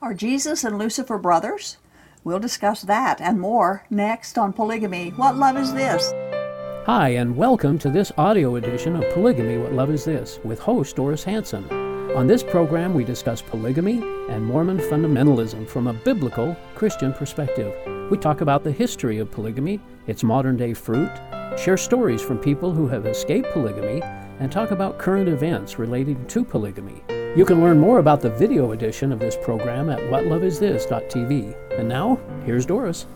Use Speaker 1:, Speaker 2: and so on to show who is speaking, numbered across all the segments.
Speaker 1: Are Jesus and Lucifer brothers? We'll discuss that and more next on Polygamy. What Love Is This?
Speaker 2: Hi, and welcome to this audio edition of Polygamy What Love Is This with host Doris Hanson. On this program, we discuss polygamy and Mormon fundamentalism from a biblical Christian perspective. We talk about the history of polygamy, its modern day fruit, share stories from people who have escaped polygamy, and talk about current events relating to polygamy. You can learn more about the video edition of this program at whatloveisthis.tv. And now, here's Doris.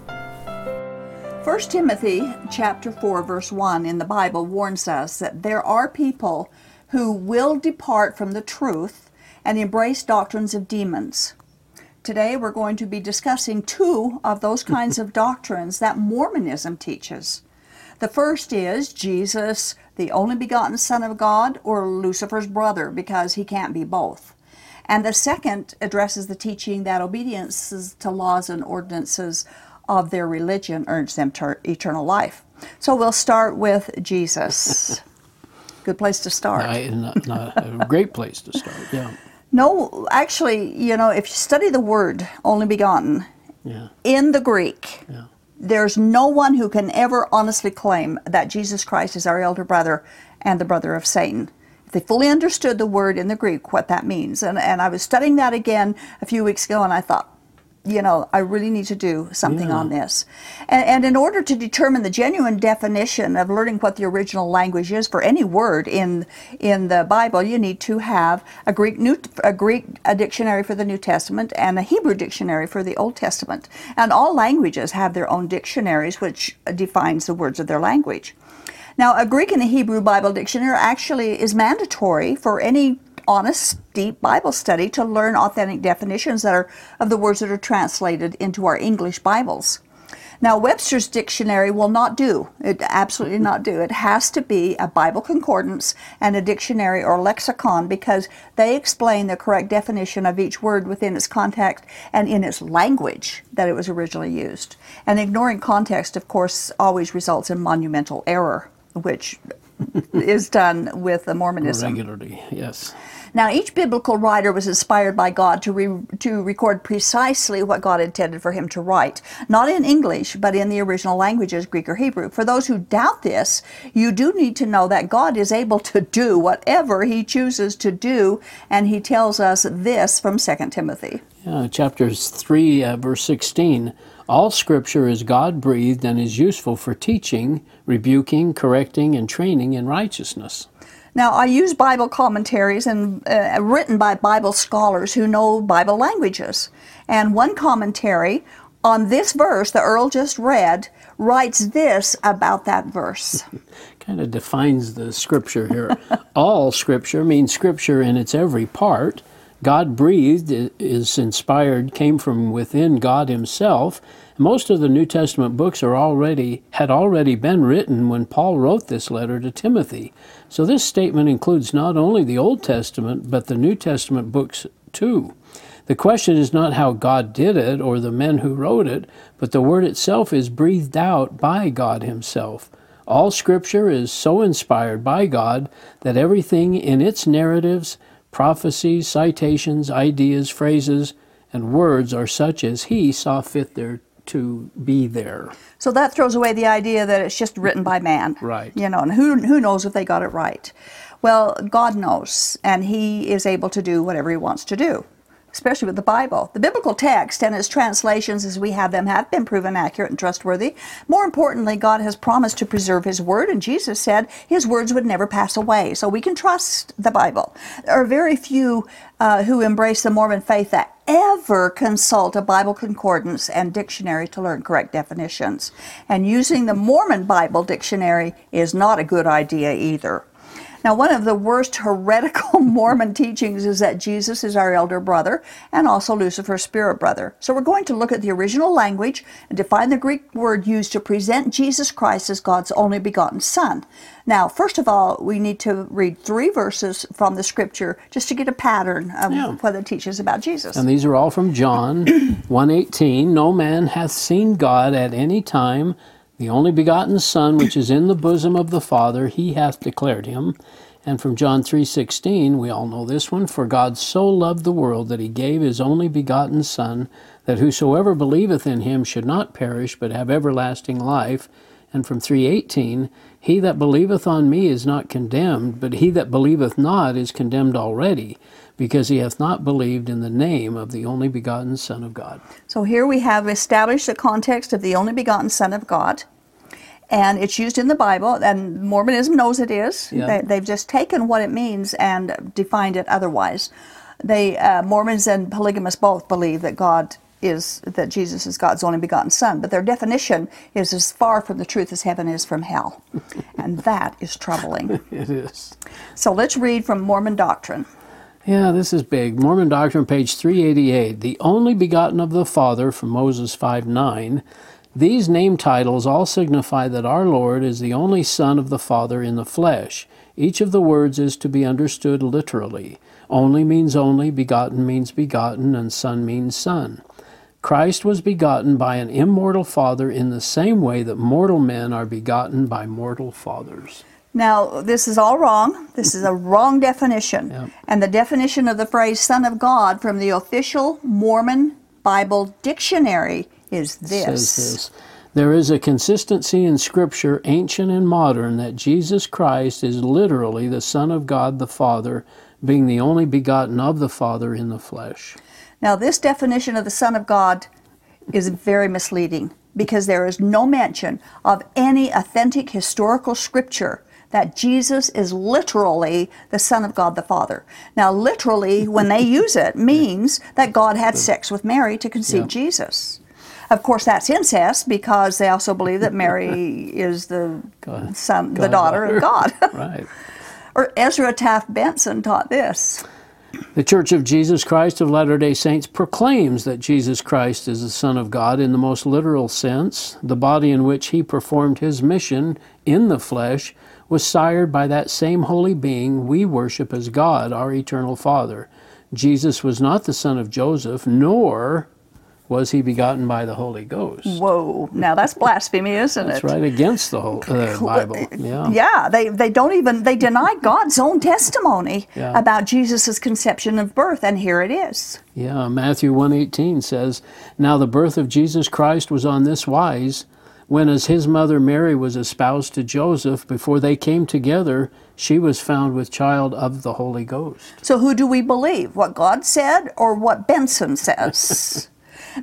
Speaker 1: 1 Timothy chapter 4 verse 1 in the Bible warns us that there are people who will depart from the truth and embrace doctrines of demons. Today we're going to be discussing two of those kinds of doctrines that Mormonism teaches. The first is Jesus, the only begotten Son of God, or Lucifer's brother, because he can't be both. And the second addresses the teaching that obedience to laws and ordinances of their religion earns them ter- eternal life. So we'll start with Jesus. Good place to start.
Speaker 2: not, not a great place to start, yeah.
Speaker 1: No, actually, you know, if you study the word only begotten
Speaker 2: Yeah,
Speaker 1: in the Greek,
Speaker 2: yeah.
Speaker 1: There's no one who can ever honestly claim that Jesus Christ is our elder brother and the brother of Satan. If they fully understood the word in the Greek, what that means. And, and I was studying that again a few weeks ago, and I thought, you know, I really need to do something
Speaker 2: Yeah.
Speaker 1: on this. And, and in order to determine the genuine definition of learning what the original language is for any word in in the Bible, you need to have a Greek new a Greek a dictionary for the New Testament and a Hebrew dictionary for the Old Testament. And all languages have their own dictionaries, which defines the words of their language. Now, a Greek and a Hebrew Bible dictionary actually is mandatory for any honest, deep Bible study to learn authentic definitions that are of the words that are translated into our English Bibles. Now, Webster's dictionary will not do. It absolutely not do. It has to be a Bible concordance and a dictionary or lexicon because they explain the correct definition of each word within its context and in its language that it was originally used. And ignoring context, of course, always results in monumental error, which is done with the Mormonism.
Speaker 2: Regularly, yes.
Speaker 1: Now, each biblical writer was inspired by God to, re- to record precisely what God intended for him to write, not in English, but in the original languages, Greek or Hebrew. For those who doubt this, you do need to know that God is able to do whatever he chooses to do, and he tells us this from 2 Timothy.
Speaker 2: Yeah, chapters 3, uh, verse 16. All scripture is God breathed and is useful for teaching, rebuking, correcting, and training in righteousness.
Speaker 1: Now, I use Bible commentaries and uh, written by Bible scholars who know Bible languages. And one commentary on this verse the Earl just read writes this about that verse.
Speaker 2: Kind of defines the scripture here. All scripture means scripture in its every part. God breathed is inspired, came from within God Himself. Most of the New Testament books are already had already been written when Paul wrote this letter to Timothy. So this statement includes not only the Old Testament but the New Testament books too. The question is not how God did it or the men who wrote it, but the word itself is breathed out by God Himself. All scripture is so inspired by God that everything in its narratives, prophecies, citations, ideas, phrases, and words are such as He saw fit there to be there.
Speaker 1: So that throws away the idea that it's just written by man.
Speaker 2: Right.
Speaker 1: You know, and who, who knows if they got it right? Well, God knows, and He is able to do whatever He wants to do, especially with the Bible. The biblical text and its translations, as we have them, have been proven accurate and trustworthy. More importantly, God has promised to preserve His Word, and Jesus said His words would never pass away, so we can trust the Bible. There are very few uh, who embrace the Mormon faith that ever consult a Bible concordance and dictionary to learn correct definitions. And using the Mormon Bible dictionary is not a good idea either. Now, one of the worst heretical Mormon teachings is that Jesus is our elder brother and also Lucifer's spirit brother. So, we're going to look at the original language and define the Greek word used to present Jesus Christ as God's only begotten Son. Now, first of all, we need to read three verses from the scripture just to get a pattern of
Speaker 2: Yeah.
Speaker 1: what it teaches about Jesus.
Speaker 2: And these are all from John 1:18. No man hath seen God at any time. The only begotten Son, which is in the bosom of the Father, he hath declared him. And from John 3:16, we all know this one, for God so loved the world that he gave his only begotten son that whosoever believeth in him should not perish but have everlasting life. And from 3:18, he that believeth on me is not condemned, but he that believeth not is condemned already, because he hath not believed in the name of the only begotten Son of God.
Speaker 1: So here we have established the context of the only begotten Son of God. And it's used in the Bible, and Mormonism knows it is.
Speaker 2: Yeah.
Speaker 1: They, have just taken what it means and defined it otherwise. They uh, Mormons and polygamists both believe that God is that Jesus is God's only begotten Son, but their definition is as far from the truth as heaven is from hell, and that is troubling.
Speaker 2: It is.
Speaker 1: So let's read from Mormon doctrine.
Speaker 2: Yeah, this is big. Mormon Doctrine, page 388. The only begotten of the Father, from Moses 5 9. These name titles all signify that our Lord is the only Son of the Father in the flesh. Each of the words is to be understood literally. Only means only, begotten means begotten, and Son means Son. Christ was begotten by an immortal Father in the same way that mortal men are begotten by mortal fathers.
Speaker 1: Now, this is all wrong. This is a wrong definition.
Speaker 2: Yep.
Speaker 1: And the definition of the phrase Son of God from the official Mormon Bible dictionary is this.
Speaker 2: says this There is a consistency in Scripture, ancient and modern, that Jesus Christ is literally the Son of God the Father, being the only begotten of the Father in the flesh.
Speaker 1: Now, this definition of the Son of God is very misleading because there is no mention of any authentic historical scripture that Jesus is literally the Son of God the Father. Now, literally, when they use it, means that God had sex with Mary to conceive
Speaker 2: Yeah.
Speaker 1: Jesus. Of course, that's incest because they also believe that Mary is the
Speaker 2: God-
Speaker 1: son, the
Speaker 2: God
Speaker 1: daughter of God.
Speaker 2: Right.
Speaker 1: or Ezra Taft Benson taught this.
Speaker 2: The Church of Jesus Christ of Latter day Saints proclaims that Jesus Christ is the Son of God in the most literal sense. The body in which he performed his mission in the flesh was sired by that same holy being we worship as God, our eternal Father. Jesus was not the son of Joseph, nor was he begotten by the Holy Ghost.
Speaker 1: Whoa! Now that's blasphemy, isn't
Speaker 2: That's
Speaker 1: it?
Speaker 2: That's right against the whole uh, Bible. Yeah.
Speaker 1: Yeah, they, they don't even they deny God's own testimony
Speaker 2: Yeah.
Speaker 1: about Jesus' conception of birth, and here it is.
Speaker 2: Yeah, Matthew 1:18 says, "Now the birth of Jesus Christ was on this wise, when as his mother Mary was espoused to Joseph, before they came together, she was found with child of the Holy Ghost."
Speaker 1: So who do we believe? What God said or what Benson says?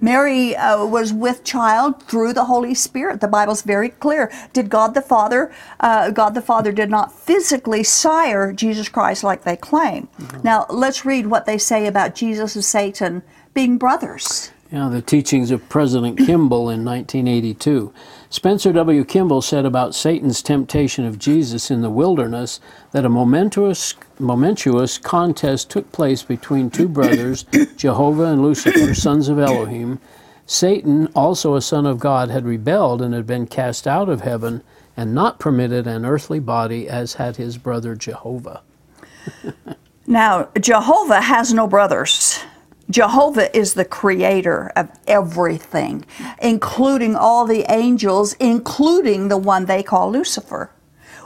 Speaker 1: Mary uh, was with child through the Holy Spirit. The Bible's very clear. Did God the Father? Uh, God the Father did not physically sire Jesus Christ like they claim. Now let's read what they say about Jesus and Satan being brothers.
Speaker 2: Yeah, the teachings of President Kimball in 1982. Spencer W. Kimball said about Satan's temptation of Jesus in the wilderness that a momentous, momentous contest took place between two brothers, Jehovah and Lucifer, sons of Elohim. Satan, also a son of God, had rebelled and had been cast out of heaven and not permitted an earthly body as had his brother Jehovah.
Speaker 1: Now, Jehovah has no brothers. Jehovah is the creator of everything, including all the angels, including the one they call Lucifer.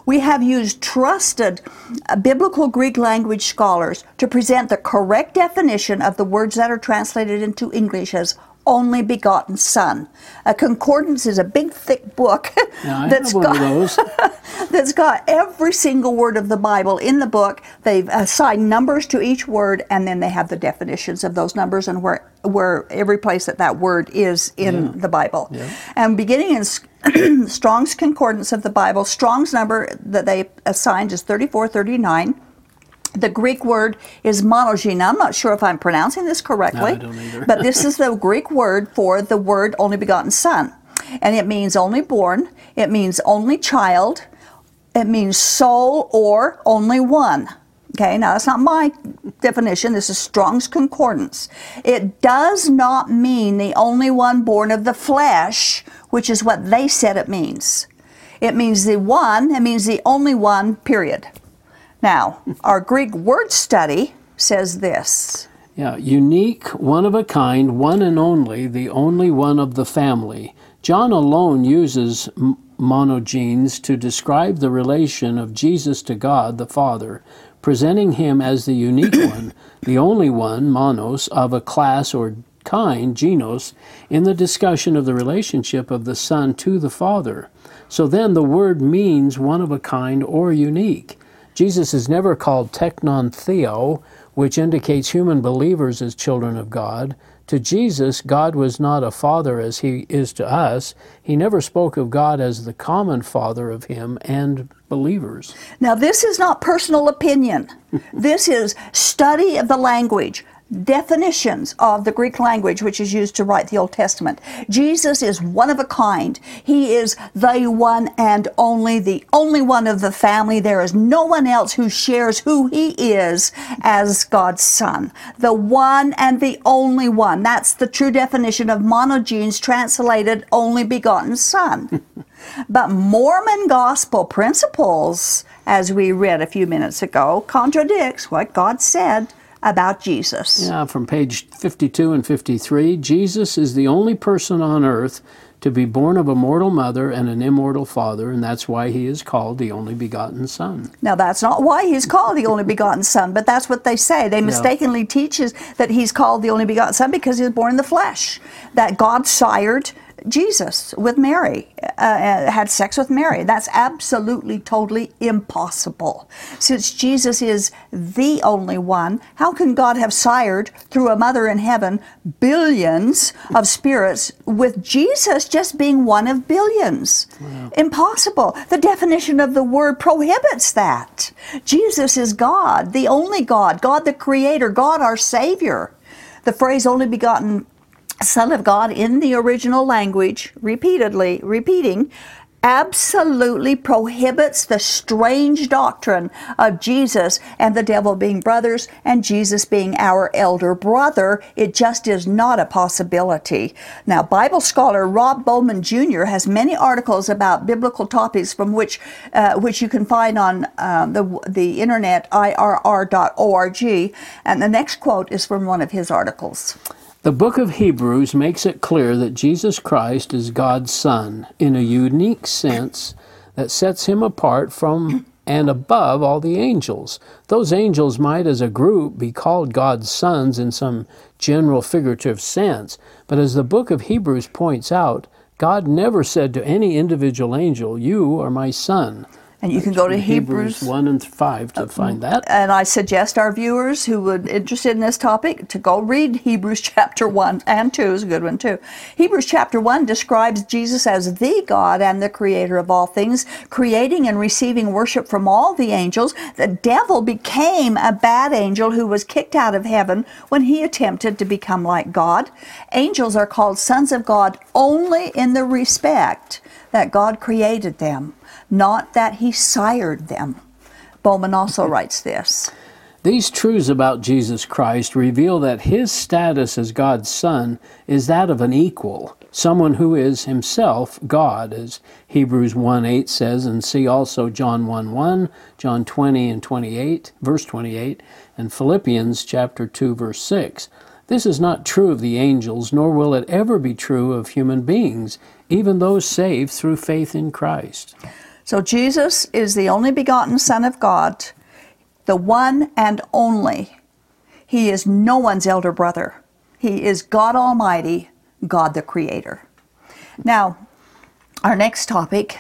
Speaker 1: We have used trusted uh, biblical Greek language scholars to present the correct definition of the words that are translated into English as only begotten son. A concordance is a big thick book
Speaker 2: Now,
Speaker 1: that's got
Speaker 2: those.
Speaker 1: that's got every single word of the Bible in the book. They've assigned numbers to each word, and then they have the definitions of those numbers and where where every place that that word is in the Bible. And beginning in Strong's Concordance of the Bible, Strong's number that they assigned is 3439. The Greek word is monogene. I'm not sure if I'm pronouncing this correctly,
Speaker 2: either.
Speaker 1: but this is the Greek word for the word only begotten son. And it means only born, it means only child, it means soul or only one. Okay, now that's not my definition. This is Strong's Concordance. It does not mean the only one born of the flesh, which is what they said it means. It means the one, it means the only one, period. Now, our Greek word study says this.
Speaker 2: Yeah, unique, one of a kind, one and only, the only one of the family. John alone uses m- monogenes to describe the relation of Jesus to God the Father, presenting him as the unique one, the only one, monos, of a class or kind, genos, in the discussion of the relationship of the Son to the Father. So then the word means one of a kind or unique. Jesus is never called teknon theou, which indicates human believers as children of God. To Jesus, God was not a father as he is to us. He never spoke of God as the common father of him and believers.
Speaker 1: Now, this is not personal opinion. this is study of the language, definitions of the Greek language which is used to write the Old Testament. Jesus is one of a kind. He is the one and only, the only one of the family. There is no one else who shares who he is as God's son. The one and the only one. That's the true definition of monogenes translated only begotten son. but Mormon gospel principles, as we read a few minutes ago, contradicts what God said about Jesus.
Speaker 2: Yeah, from page 52 and 53 Jesus is the only person on earth to be born of a mortal mother and an immortal father, and that's why he is called the only begotten Son.
Speaker 1: Now, that's not why he's called the only begotten Son, but that's what they say. They mistakenly yeah. teaches that he's called the only begotten Son because he was born in the flesh, that God sired Jesus with Mary, uh, uh, had sex with Mary. That's absolutely, totally impossible. Since Jesus is the only one, how can God have sired through a mother in heaven billions of spirits with Jesus just being one of billions? Wow. Impossible. The definition of the word prohibits that. Jesus is God, the only God, God the Creator, God our Savior. The phrase only begotten Son of God in the original language, repeatedly repeating, absolutely prohibits the strange doctrine of Jesus and the devil being brothers and Jesus being our elder brother. It just is not a possibility. Now, Bible scholar Rob Bowman Jr. has many articles about biblical topics from which, uh, which you can find on um, the, the internet, irr.org. And the next quote is from one of his articles.
Speaker 2: The book of Hebrews makes it clear that Jesus Christ is God's Son in a unique sense that sets him apart from and above all the angels. Those angels might, as a group, be called God's sons in some general figurative sense, but as the book of Hebrews points out, God never said to any individual angel, You are my son.
Speaker 1: And you can go to Hebrews,
Speaker 2: Hebrews 1 and 5 to find that.
Speaker 1: And I suggest our viewers who would interested in this topic to go read Hebrews chapter 1 and 2 is a good one too. Hebrews chapter 1 describes Jesus as the God and the creator of all things, creating and receiving worship from all the angels. The devil became a bad angel who was kicked out of heaven when he attempted to become like God. Angels are called sons of God only in the respect that God created them not that he sired them. Bowman also mm-hmm. writes this.
Speaker 2: These truths about Jesus Christ reveal that his status as God's Son is that of an equal, someone who is himself God, as Hebrews 1 8 says, and see also John 1 1, John 20 and 28, verse 28, and Philippians chapter 2, verse 6. This is not true of the angels, nor will it ever be true of human beings, even those saved through faith in Christ.
Speaker 1: So Jesus is the only begotten Son of God, the one and only. He is no one's elder brother. He is God Almighty, God the Creator. Now, our next topic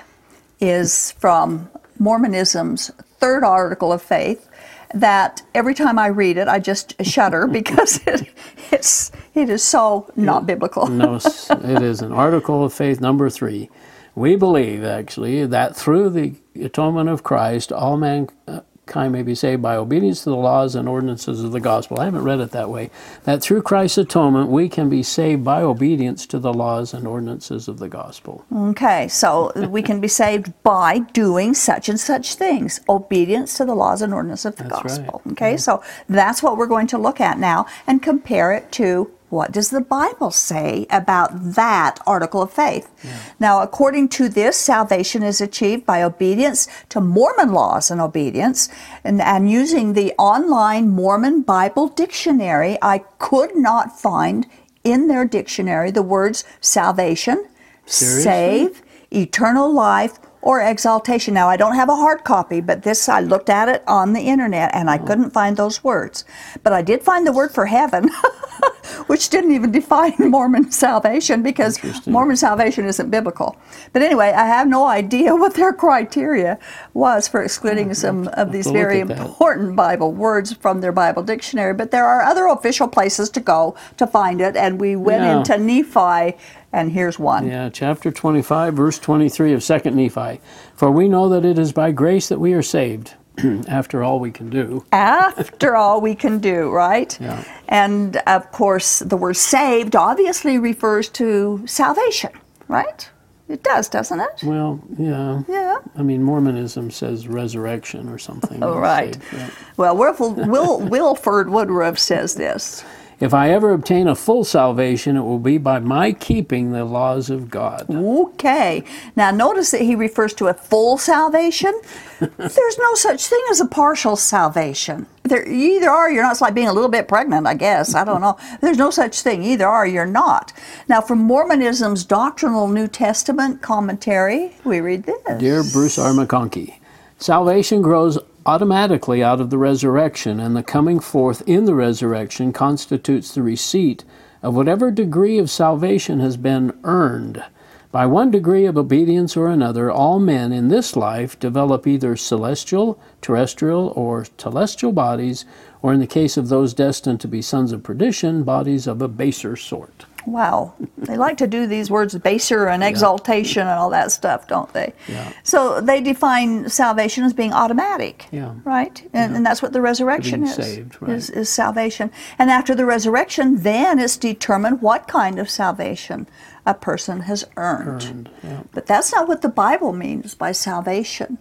Speaker 1: is from Mormonism's third article of faith that every time I read it, I just shudder because it, it's, it is so not biblical.
Speaker 2: no, it is an article of faith number three. We believe, actually, that through the atonement of Christ, all mankind may be saved by obedience to the laws and ordinances of the gospel. I haven't read it that way. That through Christ's atonement, we can be saved by obedience to the laws and ordinances of the gospel.
Speaker 1: Okay, so we can be saved by doing such and such things obedience to the laws and ordinances of the
Speaker 2: that's
Speaker 1: gospel.
Speaker 2: Right.
Speaker 1: Okay, yeah. so that's what we're going to look at now and compare it to what does the Bible say about that article of faith? Yeah. Now, according to this, salvation is achieved by obedience to Mormon laws and obedience. And, and using the online Mormon Bible dictionary, I could not find in their dictionary the words salvation,
Speaker 2: Seriously?
Speaker 1: save, eternal life, or exaltation. Now, I don't have a hard copy, but this, I looked at it on the internet and I couldn't find those words. But I did find the word for heaven, which didn't even define Mormon salvation because Mormon salvation isn't biblical. But anyway, I have no idea what their criteria was for excluding some of these very important Bible words from their Bible dictionary. But there are other official places to go to find it, and we went
Speaker 2: Yeah.
Speaker 1: into Nephi, and here's one.
Speaker 2: Yeah, chapter 25, verse 23 of 2nd Nephi. For we know that it is by grace that we are saved, after all we can do.
Speaker 1: after all we can do, right?
Speaker 2: Yeah.
Speaker 1: And of course, the word saved obviously refers to salvation, right? It does, doesn't it?
Speaker 2: Well, yeah.
Speaker 1: Yeah.
Speaker 2: I mean, Mormonism says resurrection or something.
Speaker 1: Oh,
Speaker 2: not
Speaker 1: right.
Speaker 2: saved, yeah.
Speaker 1: Well, Wil- Wil- Wilford Woodruff says this.
Speaker 2: If I ever obtain a full salvation, it will be by my keeping the laws of God.
Speaker 1: Okay. Now, notice that he refers to a full salvation. There's no such thing as a partial salvation. There, you either are, or you're not. It's like being a little bit pregnant, I guess. I don't know. There's no such thing. Either are, or you're not. Now, from Mormonism's doctrinal New Testament commentary, we read this.
Speaker 2: Dear Bruce R. McConkie, salvation grows automatically out of the resurrection, and the coming forth in the resurrection constitutes the receipt of whatever degree of salvation has been earned. By one degree of obedience or another, all men in this life develop either celestial, terrestrial, or telestial bodies, or in the case of those destined to be sons of perdition, bodies of a baser sort.
Speaker 1: Wow. They like to do these words baser and exaltation and all that stuff, don't they?
Speaker 2: Yeah.
Speaker 1: So they define salvation as being automatic.
Speaker 2: Yeah.
Speaker 1: Right? And, and that's what the resurrection is,
Speaker 2: saved, right.
Speaker 1: is. Is salvation. And after the resurrection, then it's determined what kind of salvation a person has earned.
Speaker 2: Earned, yeah.
Speaker 1: But that's not what the Bible means by salvation.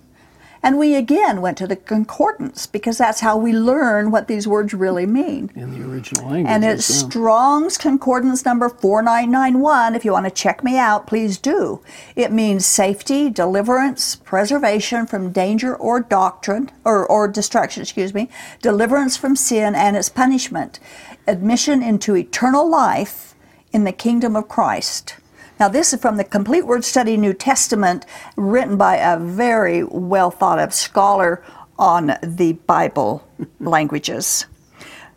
Speaker 1: And we again went to the concordance because that's how we learn what these words really mean.
Speaker 2: In the original language.
Speaker 1: And it's Strong's Concordance number 4991. If you want to check me out, please do. It means safety, deliverance, preservation from danger or doctrine, or, or destruction, excuse me, deliverance from sin and its punishment, admission into eternal life in the kingdom of Christ. Now, this is from the Complete Word Study New Testament, written by a very well thought of scholar on the Bible languages.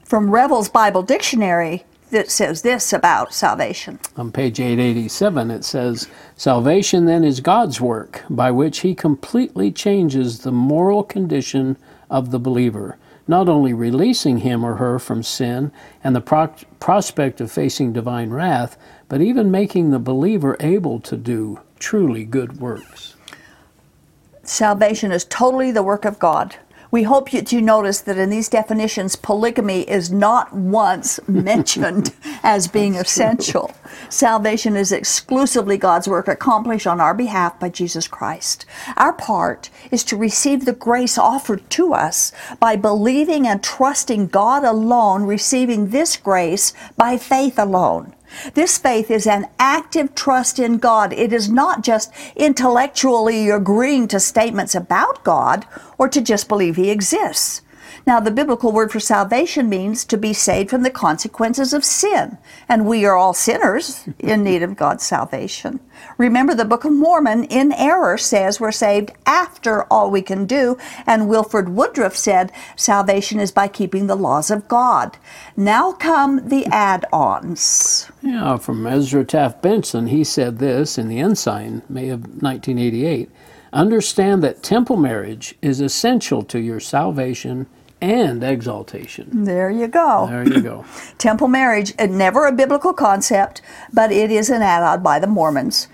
Speaker 1: From Revell's Bible Dictionary, that says this about salvation.
Speaker 2: On page 887, it says, Salvation then is God's work, by which He completely changes the moral condition of the believer, not only releasing him or her from sin and the pro- prospect of facing divine wrath, but even making the believer able to do truly good works.
Speaker 1: Salvation is totally the work of God. We hope that you notice that in these definitions, polygamy is not once mentioned as being essential. Salvation is exclusively God's work accomplished on our behalf by Jesus Christ. Our part is to receive the grace offered to us by believing and trusting God alone, receiving this grace by faith alone. This faith is an active trust in God. It is not just intellectually agreeing to statements about God or to just believe He exists. Now, the biblical word for salvation means to be saved from the consequences of sin, and we are all sinners in need of God's salvation. Remember, the Book of Mormon in error says we're saved after all we can do, and Wilford Woodruff said salvation is by keeping the laws of God. Now come the add ons.
Speaker 2: Yeah, from Ezra Taft Benson, he said this in the Ensign, May of 1988 Understand that temple marriage is essential to your salvation and exaltation.
Speaker 1: There you go.
Speaker 2: There you go.
Speaker 1: Temple marriage, uh, never a biblical concept, but it is an add-on by the Mormons.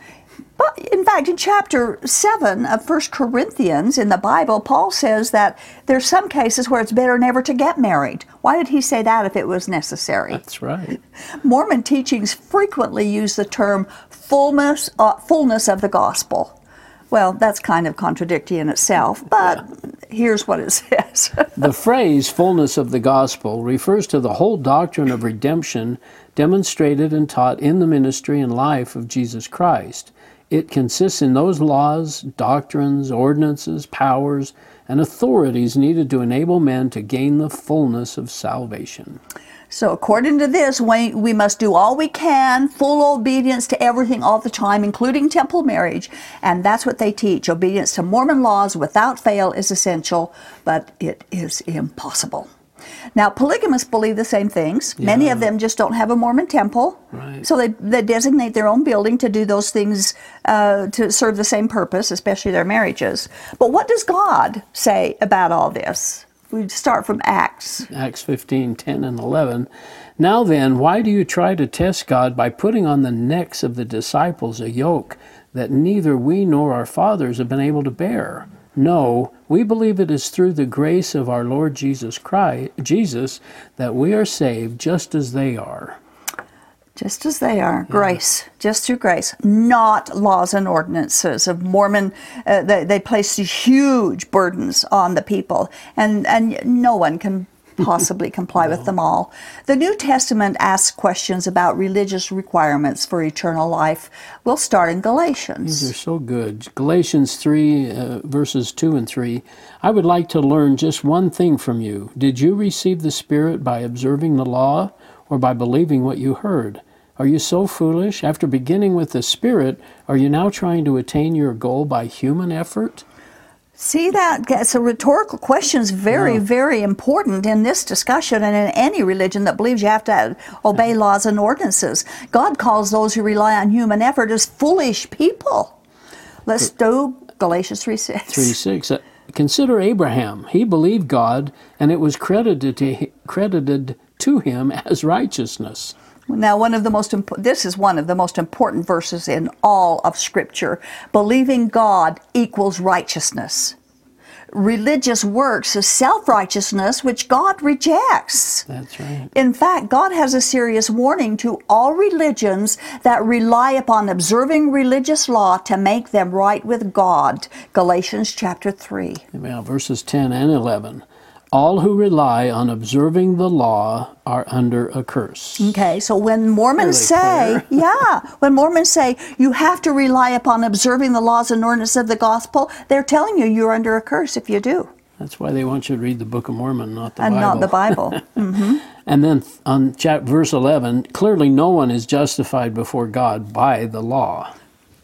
Speaker 1: But in fact, in chapter 7 of 1 Corinthians in the Bible, Paul says that there's some cases where it's better never to get married. Why did he say that if it was necessary?
Speaker 2: That's right.
Speaker 1: Mormon teachings frequently use the term fullness, uh, fullness of the gospel. Well, that's kind of contradictory in itself, but here's what it says.
Speaker 2: The phrase fullness of the gospel refers to the whole doctrine of redemption demonstrated and taught in the ministry and life of Jesus Christ. It consists in those laws, doctrines, ordinances, powers, and authorities needed to enable men to gain the fullness of salvation.
Speaker 1: So, according to this, we, we must do all we can, full obedience to everything all the time, including temple marriage. And that's what they teach. Obedience to Mormon laws without fail is essential, but it is impossible. Now, polygamists believe the same things. Many of them just don't have a Mormon temple.
Speaker 2: Right.
Speaker 1: So they, they designate their own building to do those things uh, to serve the same purpose, especially their marriages. But what does God say about all this? We start from Acts.
Speaker 2: Acts 15, 10 and 11. Now then, why do you try to test God by putting on the necks of the disciples a yoke that neither we nor our fathers have been able to bear? No, we believe it is through the grace of our Lord Jesus Christ, Jesus, that we are saved just as they are.
Speaker 1: Just as they are, grace, just through grace, not laws and ordinances of Mormon. Uh, they, they place these huge burdens on the people, and, and no one can possibly comply with them all. The New Testament asks questions about religious requirements for eternal life. We'll start in Galatians.
Speaker 2: These are so good. Galatians 3, uh, verses 2 and 3. I would like to learn just one thing from you. Did you receive the Spirit by observing the law or by believing what you heard? Are you so foolish? After beginning with the Spirit, are you now trying to attain your goal by human effort?
Speaker 1: See that? It's a rhetorical question. is very, very important in this discussion and in any religion that believes you have to obey laws and ordinances. God calls those who rely on human effort as foolish people. Let's do Galatians 3 6.
Speaker 2: 3 6. Uh, Consider Abraham. He believed God, and it was credited to, credited to him as righteousness.
Speaker 1: Now, one of the most imp- this is one of the most important verses in all of Scripture. Believing God equals righteousness. Religious works is self righteousness, which God rejects.
Speaker 2: That's right.
Speaker 1: In fact, God has a serious warning to all religions that rely upon observing religious law to make them right with God. Galatians chapter 3.
Speaker 2: Well, verses 10 and 11. All who rely on observing the law are under a curse.
Speaker 1: Okay, so when Mormons
Speaker 2: Fairly
Speaker 1: say, yeah, when Mormons say you have to rely upon observing the laws and ordinances of the gospel, they're telling you you're under a curse if you do,
Speaker 2: That's why they want you to read the Book of Mormon, not the
Speaker 1: and
Speaker 2: Bible.
Speaker 1: And not the Bible. Mm-hmm.
Speaker 2: And then on chap- verse 11, clearly no one is justified before God by the law.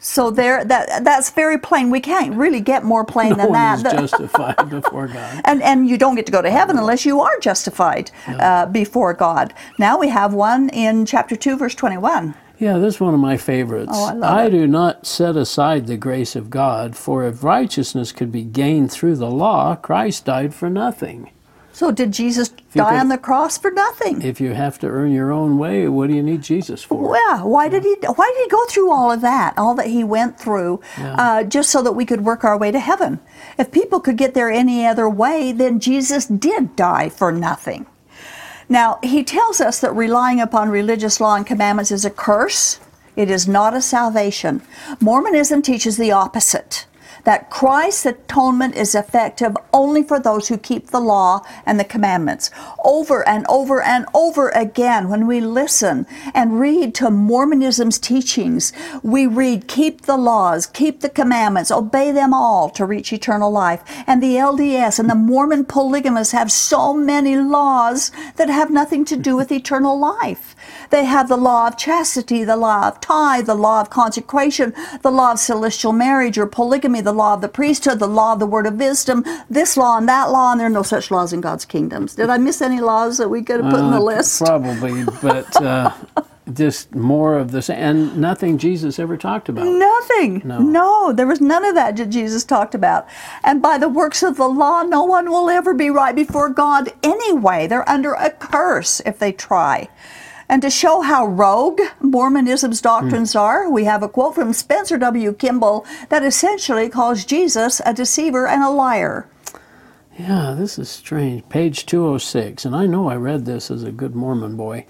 Speaker 1: So there, that that's very plain. We can't really get more plain
Speaker 2: No
Speaker 1: than
Speaker 2: one
Speaker 1: that.
Speaker 2: is justified before God.
Speaker 1: and and you don't get to go to heaven unless you are justified uh, before God. Now we have one in chapter two, verse twenty-one.
Speaker 2: Yeah, this is one of my favorites.
Speaker 1: Oh, I love it.
Speaker 2: do not set aside the grace of God, for if righteousness could be gained through the law, Christ died for nothing.
Speaker 1: So did Jesus die
Speaker 2: could-
Speaker 1: on the cross for nothing?
Speaker 2: If you have to earn your own way, what do you need Jesus for?
Speaker 1: Well, why did he? Why did he go through all of that? All that he went through, uh, just so that we could work our way to heaven. If people could get there any other way, then Jesus did die for nothing. Now he tells us that relying upon religious law and commandments is a curse. It is not a salvation. Mormonism teaches the opposite. That Christ's atonement is effective only for those who keep the law and the commandments. Over and over and over again, when we listen and read to Mormonism's teachings, we read, keep the laws, keep the commandments, obey them all to reach eternal life. And the LDS and the Mormon polygamists have so many laws that have nothing to do with eternal life. They have the law of chastity, the law of tithe, the law of consecration, the law of celestial marriage or polygamy, the law of the priesthood, the law of the word of wisdom, this law and that law, and there are no such laws in God's kingdoms. Did I miss any laws that we could have put in the
Speaker 2: Uh,
Speaker 1: list?
Speaker 2: Probably, but uh, just more of the same, and nothing Jesus ever talked about.
Speaker 1: Nothing.
Speaker 2: No.
Speaker 1: No, there was none of that that Jesus talked about. And by the works of the law, no one will ever be right before God anyway. They're under a curse if they try. And to show how rogue Mormonism's doctrines hmm. are, we have a quote from Spencer W. Kimball that essentially calls Jesus a deceiver and a liar.
Speaker 2: Yeah, this is strange. Page 206, and I know I read this as a good Mormon boy.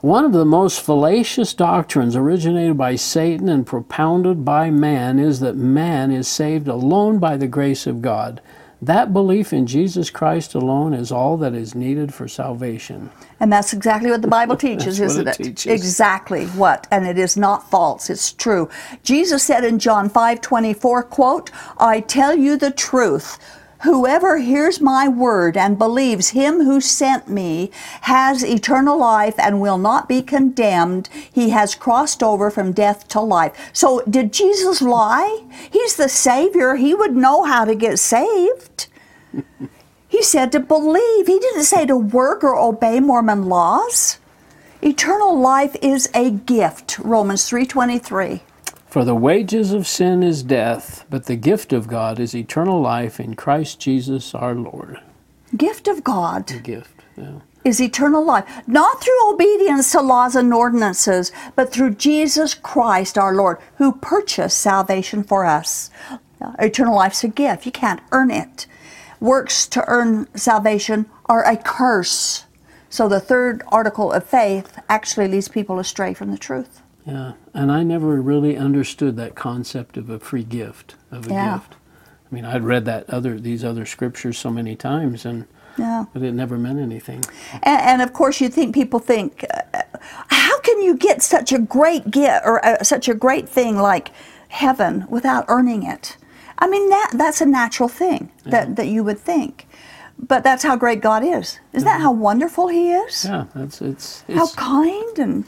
Speaker 2: One of the most fallacious doctrines originated by Satan and propounded by man is that man is saved alone by the grace of God. That belief in Jesus Christ alone is all that is needed for salvation.
Speaker 1: And that's exactly what the Bible teaches,
Speaker 2: That's
Speaker 1: isn't
Speaker 2: what it
Speaker 1: it?
Speaker 2: teaches.
Speaker 1: Exactly what, and it is not false. It's true. Jesus said in John 5:24, quote, "I tell you the truth, Whoever hears my word and believes him who sent me has eternal life and will not be condemned. He has crossed over from death to life. So, did Jesus lie? He's the Savior. He would know how to get saved. he said to believe. He didn't say to work or obey Mormon laws. Eternal life is a gift. Romans 3:23.
Speaker 2: For the wages of sin is death, but the gift of God is eternal life in Christ Jesus our Lord.
Speaker 1: Gift of God.
Speaker 2: The gift, yeah.
Speaker 1: Is eternal life, not through obedience to laws and ordinances, but through Jesus Christ our Lord, who purchased salvation for us. Eternal life's a gift. You can't earn it. Works to earn salvation are a curse. So the third article of faith actually leads people astray from the truth.
Speaker 2: Yeah, and I never really understood that concept of a free gift of a
Speaker 1: Yeah.
Speaker 2: gift. I mean, I'd read that other these other scriptures so many times, and
Speaker 1: Yeah.
Speaker 2: but it never meant anything.
Speaker 1: And, and of course, you think people think, uh, how can you get such a great gift or uh, such a great thing like heaven without earning it? I mean, that that's a natural thing that, that you would think. But that's how great God is. Isn't that how wonderful He is?
Speaker 2: Yeah, that's it's
Speaker 1: How kind and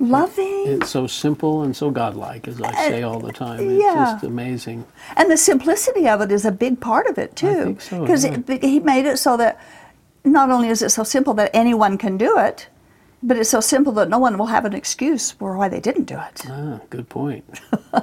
Speaker 1: loving.
Speaker 2: it's so simple and so godlike, as I say all the time. It's
Speaker 1: yeah.
Speaker 2: just amazing.
Speaker 1: And the simplicity of it is a big part of it too.
Speaker 2: think so,
Speaker 1: Because
Speaker 2: yeah.
Speaker 1: he made it so that not only is it so simple that anyone can do it, but it's so simple that no one will have an excuse for why they didn't do it.
Speaker 2: Ah, good point.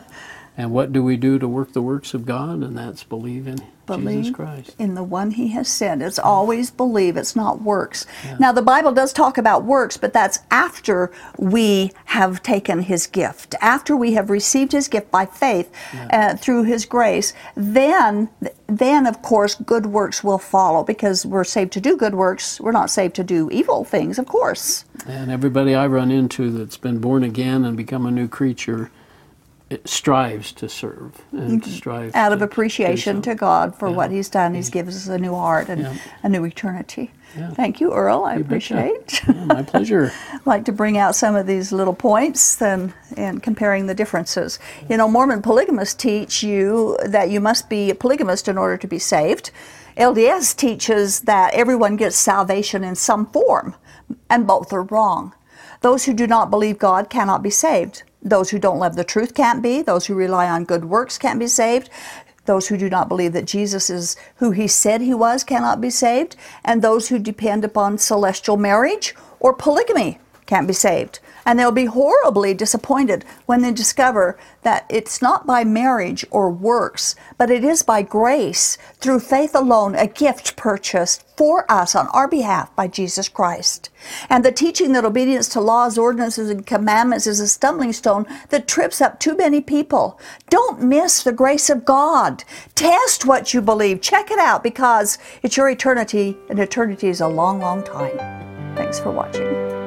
Speaker 2: and what do we do to work the works of God? And that's believe in Jesus Christ.
Speaker 1: in the one he has sent. It's always believe, it's not works. Now, the Bible does talk about works, but that's after we have taken his gift, after we have received his gift by faith uh, through his grace. Then, then, of course, good works will follow because we're saved to do good works. We're not saved to do evil things, of course.
Speaker 2: And everybody I run into that's been born again and become a new creature strives to serve and strives
Speaker 1: Mm-hmm. Out of appreciation to God for what he's done, he's given us a new heart and
Speaker 2: Yeah.
Speaker 1: a new eternity.
Speaker 2: Yeah.
Speaker 1: Thank you, Earl. I
Speaker 2: You
Speaker 1: appreciate.
Speaker 2: Yeah, my pleasure.
Speaker 1: like to bring out some of these little points and, and comparing the differences. You know, Mormon polygamists teach you that you must be a polygamist in order to be saved. LDS teaches that everyone gets salvation in some form, and both are wrong. Those who do not believe God cannot be saved. Those who don't love the truth can't be. Those who rely on good works can't be saved. Those who do not believe that Jesus is who he said he was cannot be saved. And those who depend upon celestial marriage or polygamy can't be saved. And they'll be horribly disappointed when they discover that it's not by marriage or works, but it is by grace, through faith alone, a gift purchased for us on our behalf by Jesus Christ. And the teaching that obedience to laws, ordinances, and commandments is a stumbling stone that trips up too many people. Don't miss the grace of God. Test what you believe. Check it out because it's your eternity, and eternity is a long, long time. Thanks for watching.